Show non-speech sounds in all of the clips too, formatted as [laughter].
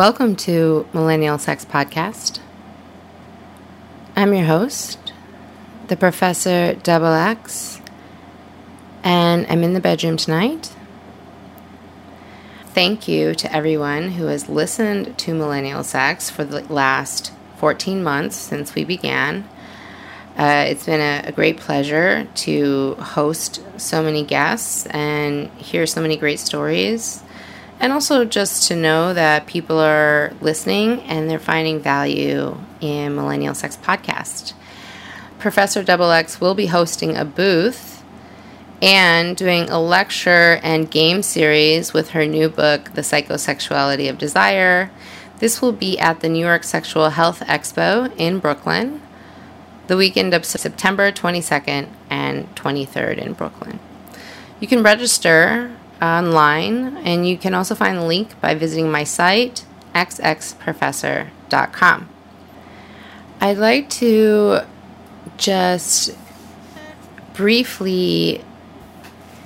Welcome to Millennial Sex Podcast. I'm your host, the Professor Double X, and I'm in the bedroom tonight. Thank you to everyone who has listened to Millennial Sex for the last 14 months since we began. Uh, it's been a, a, great pleasure to host so many guests and hear so many great stories. And also just to know that people are listening and they're finding value in Millennial Sex Podcast. Professor Double X will be hosting a booth and doing a lecture and game series with her new book, The Psychosexuality of Desire. This will be at the New York Sexual Health Expo in Brooklyn the weekend of September 22nd and 23rd in Brooklyn. You can register online and you can also find the link by visiting my site xxprofessor.com. I'd like to just briefly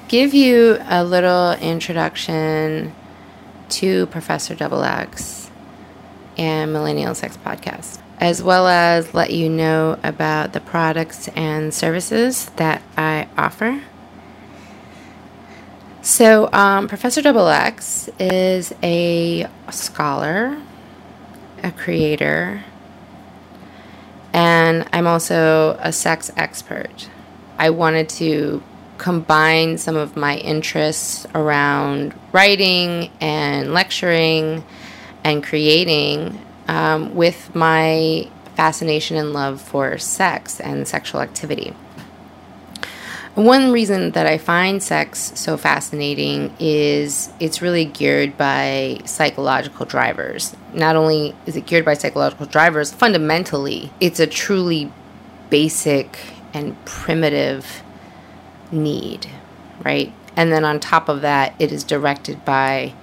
give you a little introduction to Professor Double X and Millennial Sex Podcast as well as let you know about the products and services that I offer. So, um, Professor Double X is a scholar, a creator, and I'm also a sex expert. I wanted to combine some of my interests around writing and lecturing and creating um, with my fascination and love for sex and sexual activity. One reason that I find sex so fascinating is it's really geared by psychological drivers. Not only is it geared by psychological drivers, fundamentally, it's a truly basic and primitive need, right? And then on top of that, it is directed by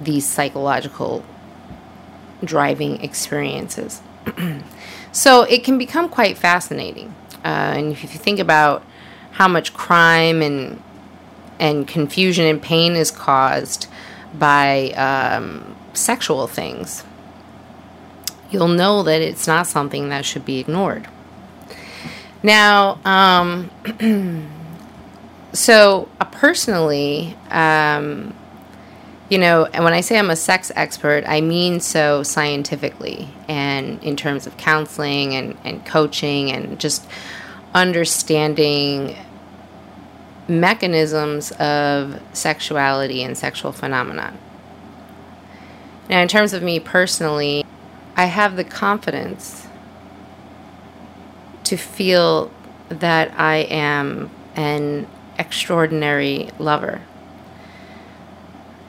these psychological driving experiences. [clears throat] so it can become quite fascinating. Uh, and if you think about how much crime and and confusion and pain is caused by um, sexual things, you'll know that it's not something that should be ignored. Now, um, [clears throat] so uh, personally, um, you know, and when I say I'm a sex expert, I mean so scientifically and in terms of counseling and, and coaching and just understanding mechanisms of sexuality and sexual phenomena. Now, in terms of me personally, I have the confidence to feel that I am an extraordinary lover.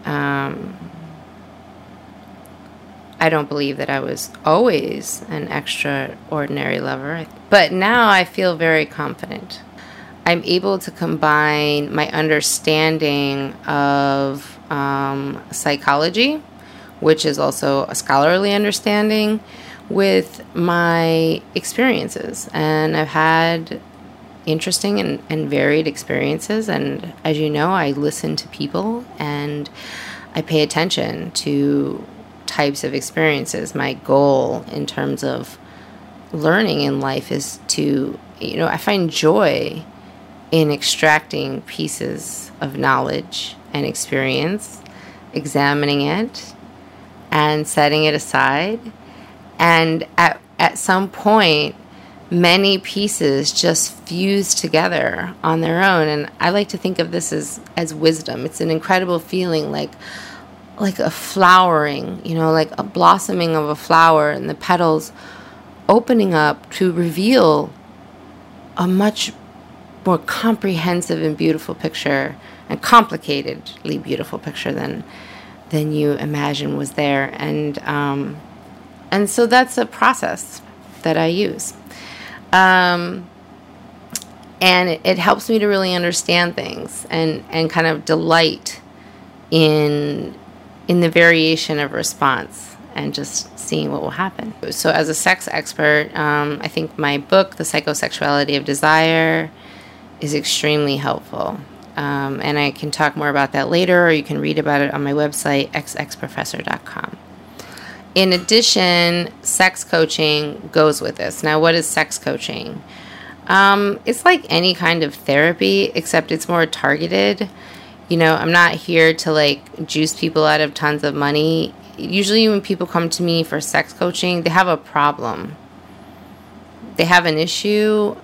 Um, I don't believe that I was always an extraordinary lover, but now I feel very confident. I'm able to combine my understanding of um, psychology, which is also a scholarly understanding, with my experiences. And I've had interesting and, and varied experiences. And as you know, I listen to people and I pay attention to types of experiences. My goal in terms of learning in life is to, you know, I find joy in extracting pieces of knowledge and experience, examining it, and setting it aside. And at, at some point, many pieces just fuse together on their own and i like to think of this as as wisdom it's an incredible feeling like like a flowering you know like a blossoming of a flower and the petals opening up to reveal a much more comprehensive and beautiful picture and complicatedly beautiful picture than than you imagine was there. And um, and so that's a process that i use. Um, and it, it, helps me to really understand things and, and kind of delight in in the variation of response and just seeing what will happen. So, as a sex expert, um, I think my book, The Psychosexuality of Desire, is extremely helpful. Um, and I can talk more about that later, or you can read about it on my website, xxprofessor.com. in addition, sex coaching goes with this. Now, what is sex coaching? Um, it's like any kind of therapy, except it's more targeted. You know, I'm not here to like juice people out of tons of money. Usually, when people come to me for sex coaching, they have a problem. They have an issue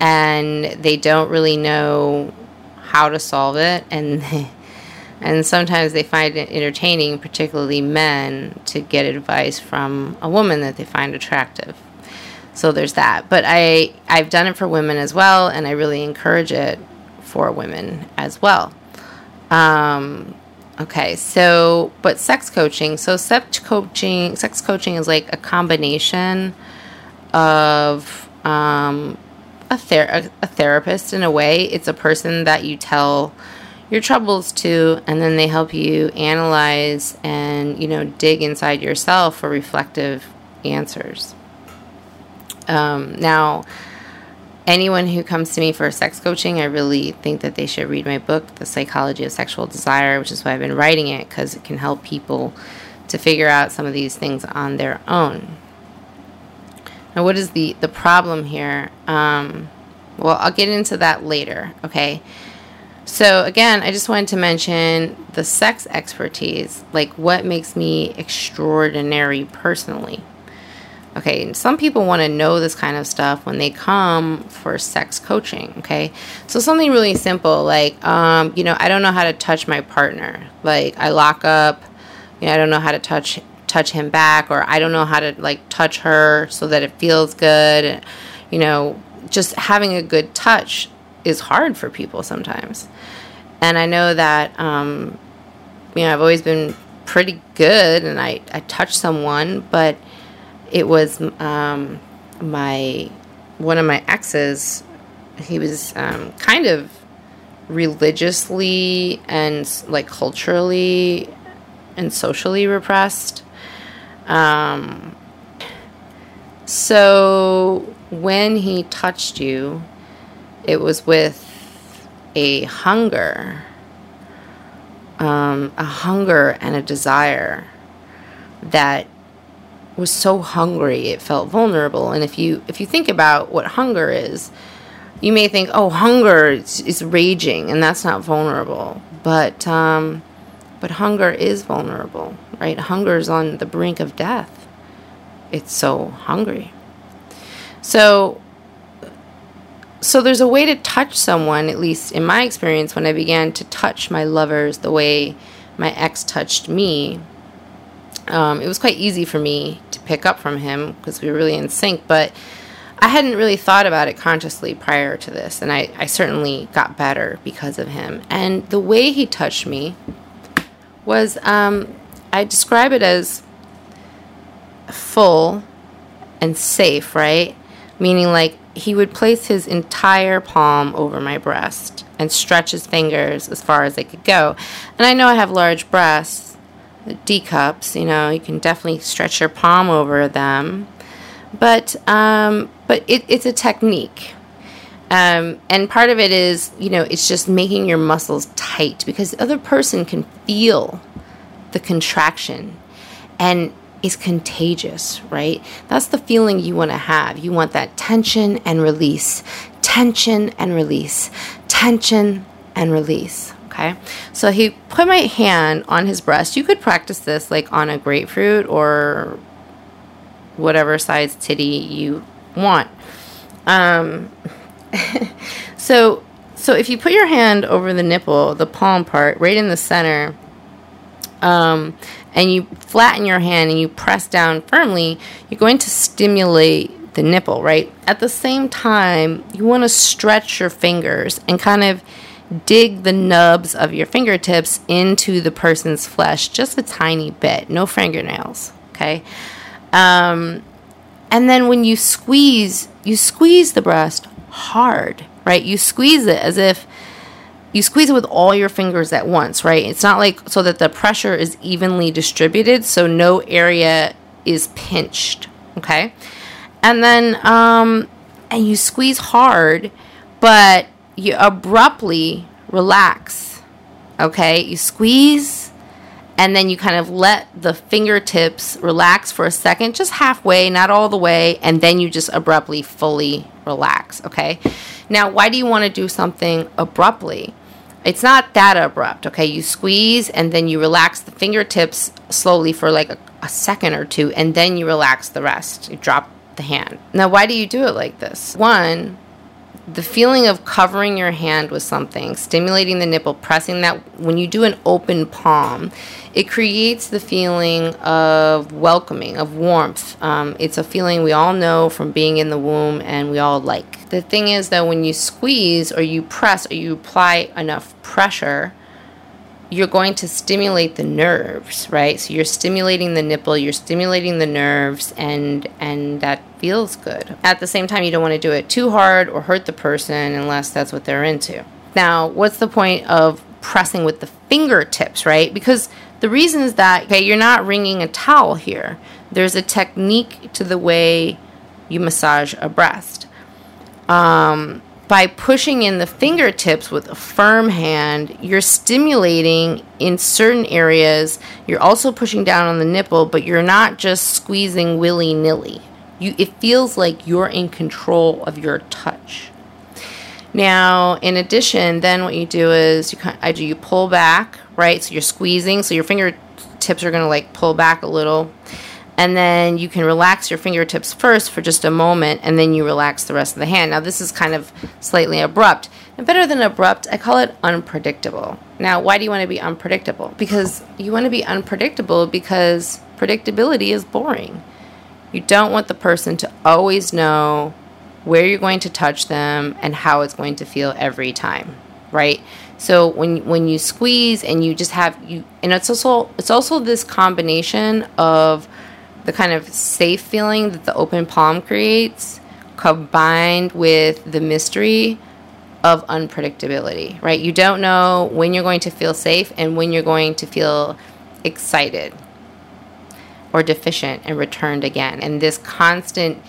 and they don't really know how to solve it. And [laughs] And sometimes they find it entertaining, particularly men, to get advice from a woman that they find attractive. So there's that. But I I've done it for women as well, and I really encourage it for women as well. Um, okay, so but sex coaching. So sex coaching, sex coaching is like a combination of um, a, ther- a, therapist in a way. It's a person that you tell your troubles to, and then they help you analyze and, you know, dig inside yourself for reflective answers. Um, now, anyone who comes to me for sex coaching, I really think that they should read my book, The Psychology of Sexual Desire, which is why I've been writing it because it can help people to figure out some of these things on their own. Now, what is the, the problem here? Um, well, I'll get into that later, okay? So, again, I just wanted to mention the sex expertise, like what makes me extraordinary personally. Okay, some people want to know this kind of stuff when they come for sex coaching. Okay, so something really simple like, um, you know, I don't know how to touch my partner. Like, I lock up, you know, I don't know how to touch touch him back, or I don't know how to like touch her so that it feels good. You know, just having a good touch is hard for people sometimes. And I know that, um, you know, I've always been pretty good and I, I touched someone, but it was um, my, one of my exes, he was um, kind of religiously and like culturally and socially repressed. Um, so when he touched you, it was with a hunger, um, a hunger and a desire that was so hungry it felt vulnerable. And if you if you think about what hunger is, you may think, oh, hunger is, is raging, and that's not vulnerable. But um, but hunger is vulnerable, right? Hunger is on the brink of death. It's so hungry. So so there's a way to touch someone, at least in my experience, when I began to touch my lovers the way my ex touched me. Um, it was quite easy for me to pick up from him because we were really in sync, but I hadn't really thought about it consciously prior to this, and I, I certainly got better because of him. And the way he touched me was um, I describe it as full and safe, right? Meaning, like, he would place his entire palm over my breast and stretch his fingers as far as they could go. And I know I have large breasts, D cups, you know, you can definitely stretch your palm over them. But um, but it, it's a technique. Um, and part of it is, you know, it's just making your muscles tight because the other person can feel the contraction. And it's contagious, right? That's the feeling you want to have. You want that tension and release, tension and release, tension and release. Okay, so he put my hand on his breast. You could practice this like on a grapefruit or whatever size titty you want. Um, [laughs] so, so if you put your hand over the nipple, the palm part, right in the center, um, and you flatten your hand and you press down firmly, you're going to stimulate the nipple, right? At the same time, you want to stretch your fingers and kind of dig the nubs of your fingertips into the person's flesh just a tiny bit, no fingernails, okay? Um, and then when you squeeze, you squeeze the breast hard, right? You squeeze it as if you squeeze it with all your fingers at once, right? It's not like so that the pressure is evenly distributed, so no area is pinched, okay? And then, um, and you squeeze hard, but you abruptly relax, okay? You squeeze and then you kind of let the fingertips relax for a second, just halfway, not all the way, and then you just abruptly fully relax, okay? Now, why do you want to do something abruptly? It's not that abrupt, okay? You squeeze and then you relax the fingertips slowly for like a, a second or two, and then you relax the rest. You drop the hand. Now, why do you do it like this? One, the feeling of covering your hand with something, stimulating the nipple, pressing that, when you do an open palm, it creates the feeling of welcoming, of warmth. Um, it's a feeling we all know from being in the womb and we all like. The thing is that when you squeeze or you press or you apply enough pressure, you're going to stimulate the nerves, right? So you're stimulating the nipple, you're stimulating the nerves, and and that feels good. At the same time, you don't want to do it too hard or hurt the person unless that's what they're into. Now, what's the point of pressing with the fingertips, right? Because the reason is that okay, you're not wringing a towel here. There's a technique to the way you massage a breast. Um, by pushing in the fingertips with a firm hand, you're stimulating in certain areas. You're also pushing down on the nipple, but you're not just squeezing willy nilly. It feels like you're in control of your touch. Now, in addition, then what you do is you I do you pull back, right? So you're squeezing, so your fingertips are going to like pull back a little and then you can relax your fingertips first for just a moment and then you relax the rest of the hand. Now, this is kind of slightly abrupt. And better than abrupt, I call it unpredictable. Now, why do you want to be unpredictable? Because you want to be unpredictable because predictability is boring. You don't want the person to always know where you're going to touch them and how it's going to feel every time, right? So when when you squeeze and you just have you and it's also it's also this combination of the kind of safe feeling that the open palm creates combined with the mystery of unpredictability, right? You don't know when you're going to feel safe and when you're going to feel excited or deficient and returned again. And this constant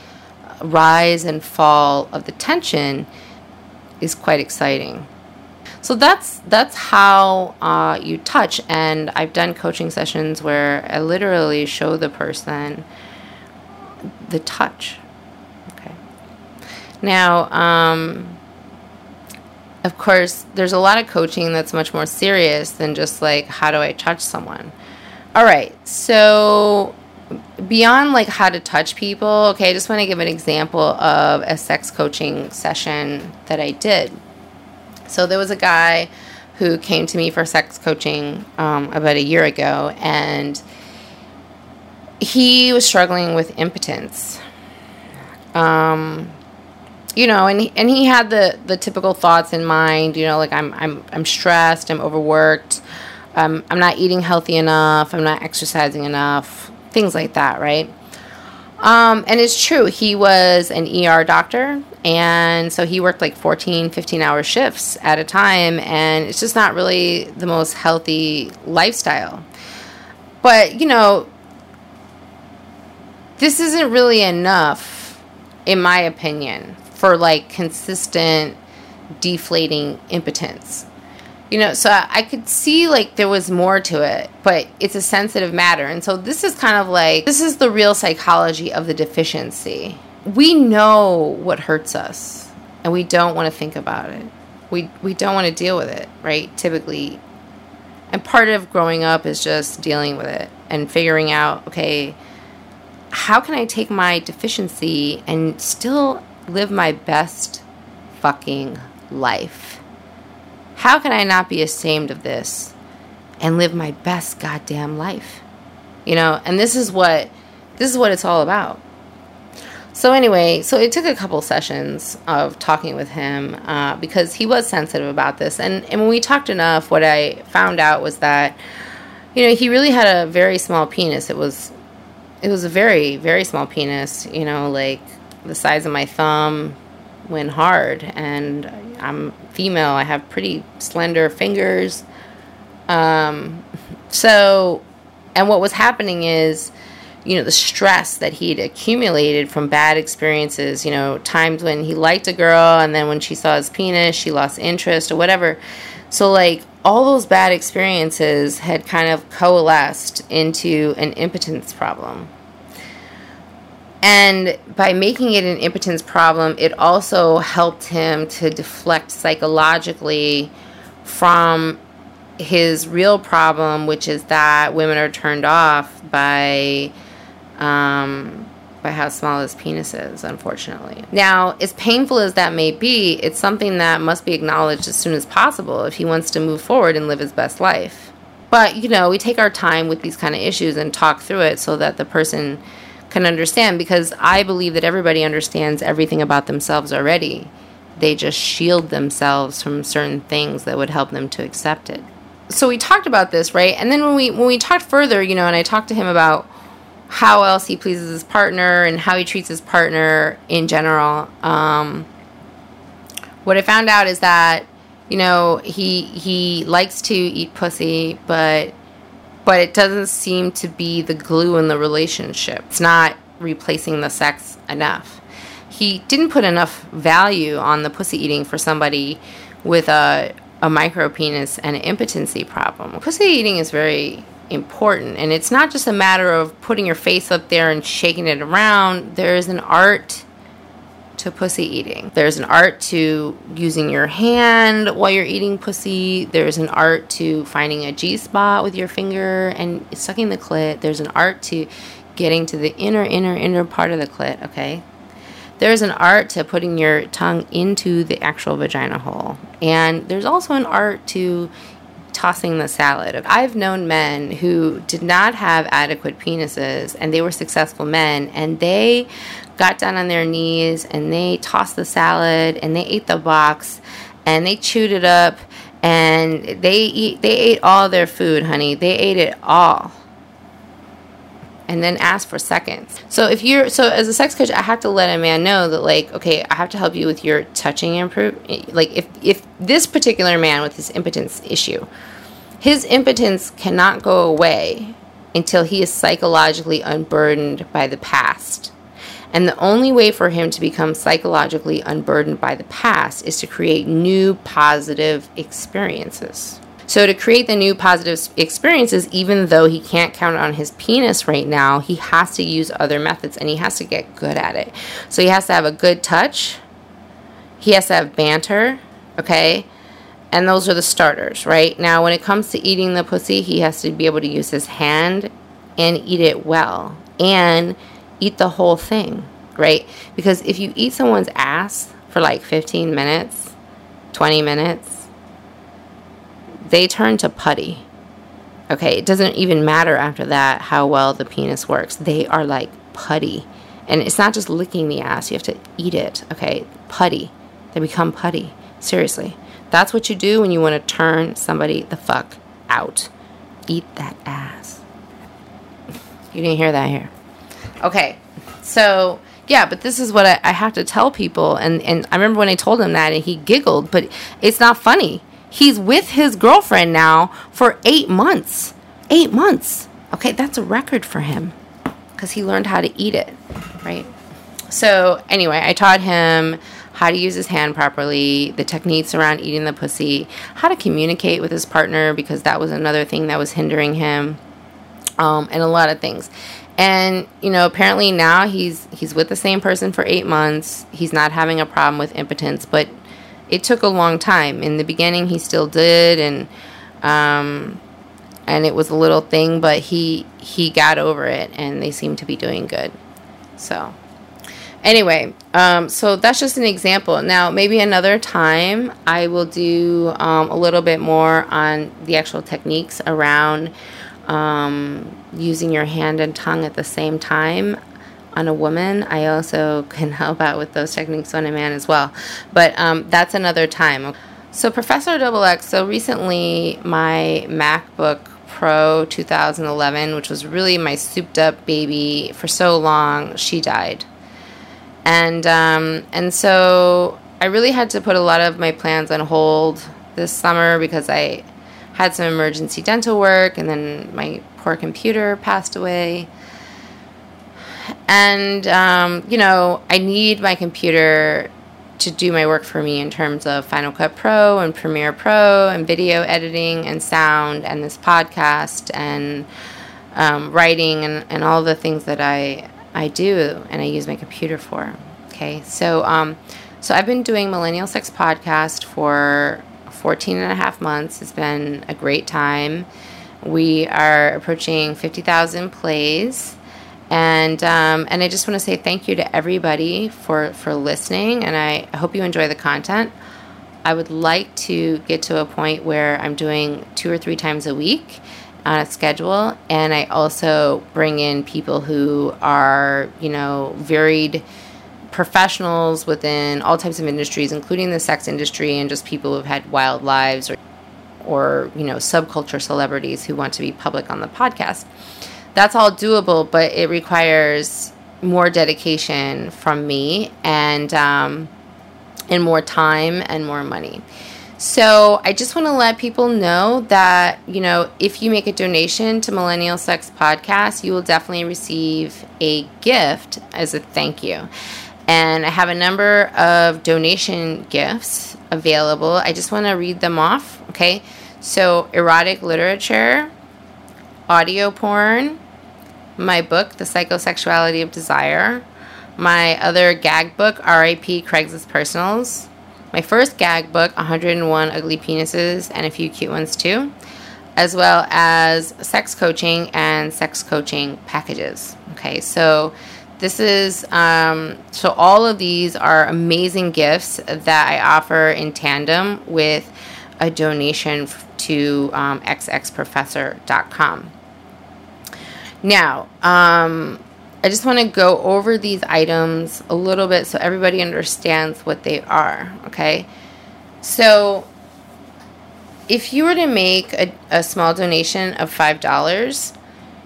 rise and fall of the tension is quite exciting. So that's that's how uh, you touch, and I've done coaching sessions where I literally show the person the touch. Okay. Now, um, of course, there's a lot of coaching that's much more serious than just like how do I touch someone. All right, so beyond like how to touch people, okay, I just want to give an example of a sex coaching session that I did. So there was a guy who came to me for sex coaching um, about a year ago, and he was struggling with impotence. Um, you know, and he, and he had the the typical thoughts in mind. You know, like I'm I'm I'm stressed, I'm overworked, um, I'm not eating healthy enough, I'm not exercising enough, things like that, right? Um, and it's true, he was an ER doctor, and so he worked like 14, 15 hour shifts at a time, and it's just not really the most healthy lifestyle. But, you know, this isn't really enough, in my opinion, for like consistent deflating impotence. You know so I, could see like there was more to it but it's a sensitive matter. And so this is kind of like this is the real psychology of the deficiency we know what hurts us and we don't want to think about it we we don't want to deal with it right typically and part of growing up is just dealing with it and figuring out okay how can i take my deficiency and still live my best fucking life how can I not be ashamed of this and live my best goddamn life? You know, and this is what this is what it's all about. So anyway, so it took a couple sessions of talking with him uh, because he was sensitive about this, and and when we talked enough, what I found out was that you know he really had a very small penis. It was it was a very very small penis. You know, like the size of my thumb, when hard, and I'm female. I have pretty slender fingers. Um, so, and what was happening is, you know, the stress that he'd accumulated from bad experiences, you know, times when he liked a girl and then when she saw his penis, she lost interest or whatever. So, like, all those bad experiences had kind of coalesced into an impotence problem. And by making it an impotence problem, it also helped him to deflect psychologically from his real problem, which is that women are turned off by um, by how small his penis is, unfortunately. Now, as painful as that may be, it's something that must be acknowledged as soon as possible if he wants to move forward and live his best life. But, you know, we take our time with these kind of issues and talk through it so that the person can understand because I believe that everybody understands everything about themselves already. They just shield themselves from certain things that would help them to accept it. So we talked about this, right? And then when we when we talked further, you know, and I talked to him about how else he pleases his partner and how he treats his partner in general. Um, what I found out is that you know he he likes to eat pussy, but but it doesn't seem to be the glue in the relationship. It's not replacing the sex enough. He didn't put enough value on the pussy eating for somebody with a a micro penis and an impotency problem. Pussy eating is very important. And it's not just a matter of putting your face up there and shaking it around. There's an art to pussy eating. There's an art to using your hand while you're eating pussy. There's an art to finding a G spot with your finger and sucking the clit. There's an art to getting to the inner, inner, inner part of the clit, okay? There's an art to putting your tongue into the actual vagina hole. And there's also an art to tossing the salad. I've known men who did not have adequate penises and they were successful men and they got down on their knees and they tossed the salad and they ate the box and they chewed it up and they eat they ate all their food, honey. They ate it all. And then ask for seconds. So if you're so as a sex coach, I have to let a man know that like, okay, I have to help you with your touching improve. Eh, like if if this particular man with his impotence issue his impotence cannot go away until he is psychologically unburdened by the past. And the only way for him to become psychologically unburdened by the past is to create new positive experiences. So, to create the new positive experiences, even though he can't count on his penis right now, he has to use other methods and he has to get good at it. So, he has to have a good touch, he has to have banter, okay? And those are the starters, right? Now, when it comes to eating the pussy, he has to be able to use his hand and eat it well and eat the whole thing, right? Because if you eat someone's ass for like 15 minutes, 20 minutes, they turn to putty. Okay, it doesn't even matter after that how well the penis works. They are like putty. And it's not just licking the ass, you have to eat it. Okay, putty. They become putty. Seriously. That's what you do when you want to turn somebody the fuck out. Eat that ass. You didn't hear that here. Okay, so yeah, but this is what I, I, have to tell people. And, and I remember when I told him that and he giggled, but it's not funny. He's with his girlfriend now for eight months. Eight months. Okay, that's a record for him because he learned how to eat it, right? So, anyway, I taught him how to use his hand properly, the techniques around eating the pussy, how to communicate with his partner because that was another thing that was hindering him, um, and a lot of things. And you know, apparently now he's he's with the same person for eight months. He's not having a problem with impotence, but it took a long time. In the beginning, he still did, and um, and it was a little thing, but he he got over it, and they seem to be doing good. So anyway, um, so that's just an example. Now, maybe another time I will do um, a little bit more on the actual techniques around um, using your hand and tongue at the same time on a woman. I also can [laughs] help out with those techniques on a man as well. But um, that's another time. So, Professor Double X, so recently my MacBook Pro 2011, which was really my souped up baby for so long, she died and um, and so I really had to put a lot of my plans on hold this summer because I had some emergency dental work, and then my poor computer passed away. And um, you know, I need my computer to do my work for me in terms of Final Cut Pro and Premiere Pro and video editing and sound and this podcast and um, writing and, and all the things that I I do and I use my computer for. Okay, so um, so I've been doing Millennial Sex Podcast for 14 and a half months. It's been a great time. We are approaching 50,000 plays. And um, and I just want to say thank you to everybody for, for listening, and I hope you enjoy the content. I would like to get to a point where I'm doing two or three times a week on a schedule, and I also bring in people who are, you know, varied professionals within all types of industries, including the sex industry, and just people who've had wild lives or, or you know, subculture celebrities who want to be public on the podcast. That's all doable, but it requires more dedication from me and um, and more time and more money. So I just want to let people know that, you know, if you make a donation to Millennial Sex Podcast, you will definitely receive a gift as a thank you. And I have a number of donation gifts available. I just want to read them off, okay? So, erotic literature, audio porn, my book, The Psychosexuality of Desire, my other gag book, R.I.P. Craigslist Personals, my first gag book, 101 Ugly Penises and a few cute ones too, as well as sex coaching and sex coaching packages. Okay, so this is um, so all of these are amazing gifts that I offer in tandem with a donation to um, xxprofessor.com. Now, um, I just want to go over these items a little bit so everybody understands what they are, okay? So, if you were to make a, a small donation of $5,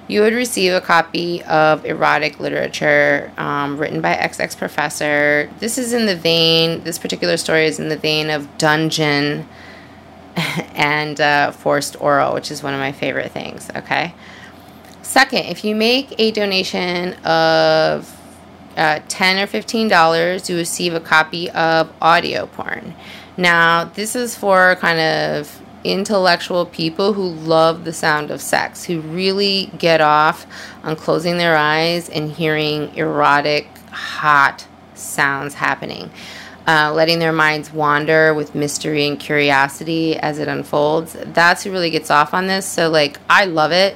you would receive a copy of erotic literature um, written by XX Professor. This is in the vein, this particular story is in the vein of Dungeon [laughs] and uh, Forced Oral, which is one of my favorite things, okay? Second, if you make a donation of uh, 10 or $15, you receive a copy of audio porn. Now, this is for kind of intellectual people who love the sound of sex, who really get off on closing their eyes and hearing erotic, hot sounds happening. Uh, letting their minds wander with mystery and curiosity as it unfolds. That's who really gets off on this. So, like, I love it.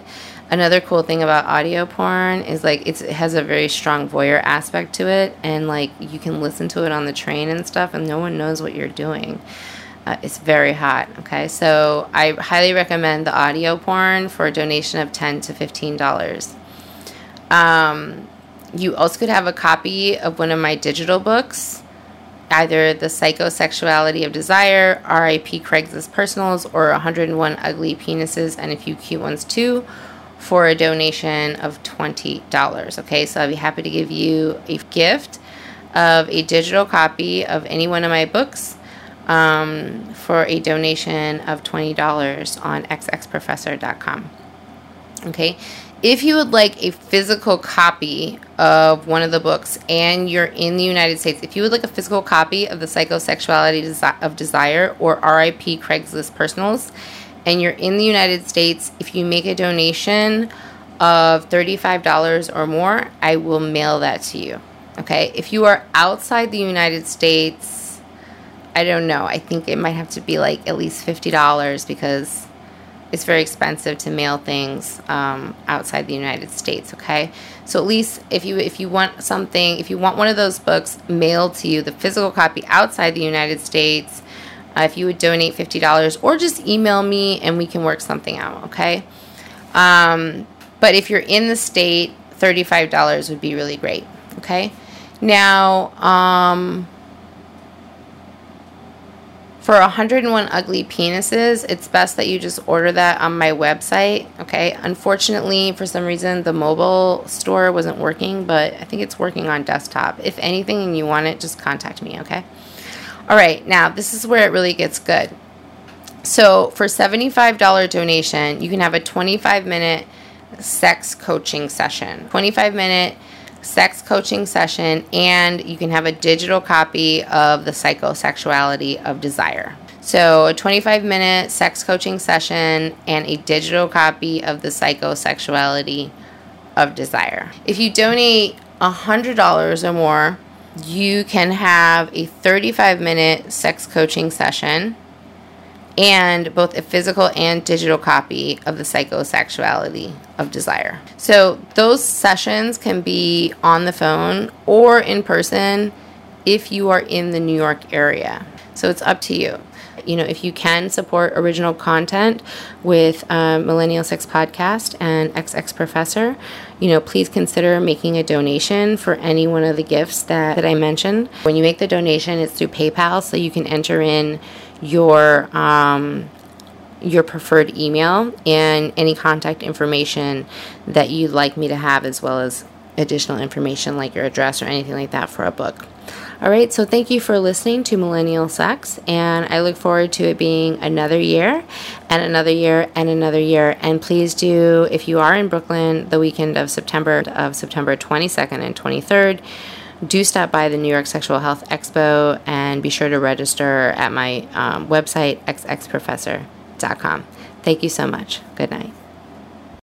Another cool thing about audio porn is like it has a very strong voyeur aspect to it and like you can listen to it on the train and stuff and no one knows what you're doing. Uh, it's very hot okay? So i highly recommend the audio porn for a donation of 10 to 15 dollars. Um, you also could have a copy of one of my digital books either the psychosexuality of desire rip craigslist personals or 101 ugly penises and a few cute ones too for a donation of $20. Okay, so I'll be happy to give you a gift of a digital copy of any one of my books um, for a donation of $20 on xxprofessor.com. Okay, if you would like a physical copy of one of the books and you're in the United States, if you would like a physical copy of the Psychosexuality of Desire or RIP Craigslist Personals, and you're in the United States, if you make a donation of $35 or more, I will mail that to you. Okay? If you are outside the United States, I don't know. I think it might have to be like at least $50 because it's very expensive to mail things um, outside the United States. Okay, so at least if you if you want something, if you want one of those books mailed to you, the physical copy outside the United States, uh, if you would donate $50 or just email me and we can work something out, okay? Um, but if you're in the state, $35 would be really great, okay? Now, um, for 101 ugly penises, it's best that you just order that on my website, okay? Unfortunately, for some reason, the mobile store wasn't working, but I think it's working on desktop. If anything and you want it, just contact me, okay? All right, now this is where it really gets good. So for $75 donation, you can have a 25 minute sex coaching session. 25 minute sex coaching session, and you can have a digital copy of the psychosexuality of desire. So, a 25 minute sex coaching session and a digital copy of the psychosexuality of desire. If you donate $100 or more, you can have a 35 minute sex coaching session and both a physical and digital copy of the psychosexuality of desire. So, those sessions can be on the phone or in person if you are in the New York area. So, it's up to you you know, if you can support original content with um, Millennial Sex Podcast and XX Professor, you know, please consider making a donation for any one of the gifts that, that I mentioned. When you make the donation, it's through PayPal, so you can enter in your um, your preferred email and any contact information that you'd like me to have, as well as additional information like your address or anything like that for a book. All right, so thank you for listening to Millennial Sex, and I look forward to it being another year and another year and another year. And please do, if you are in Brooklyn the weekend of September of September 22nd and 23rd, do stop by the New York Sexual Health Expo and be sure to register at my um, website xxprofessor.com. Thank you so much. Good night.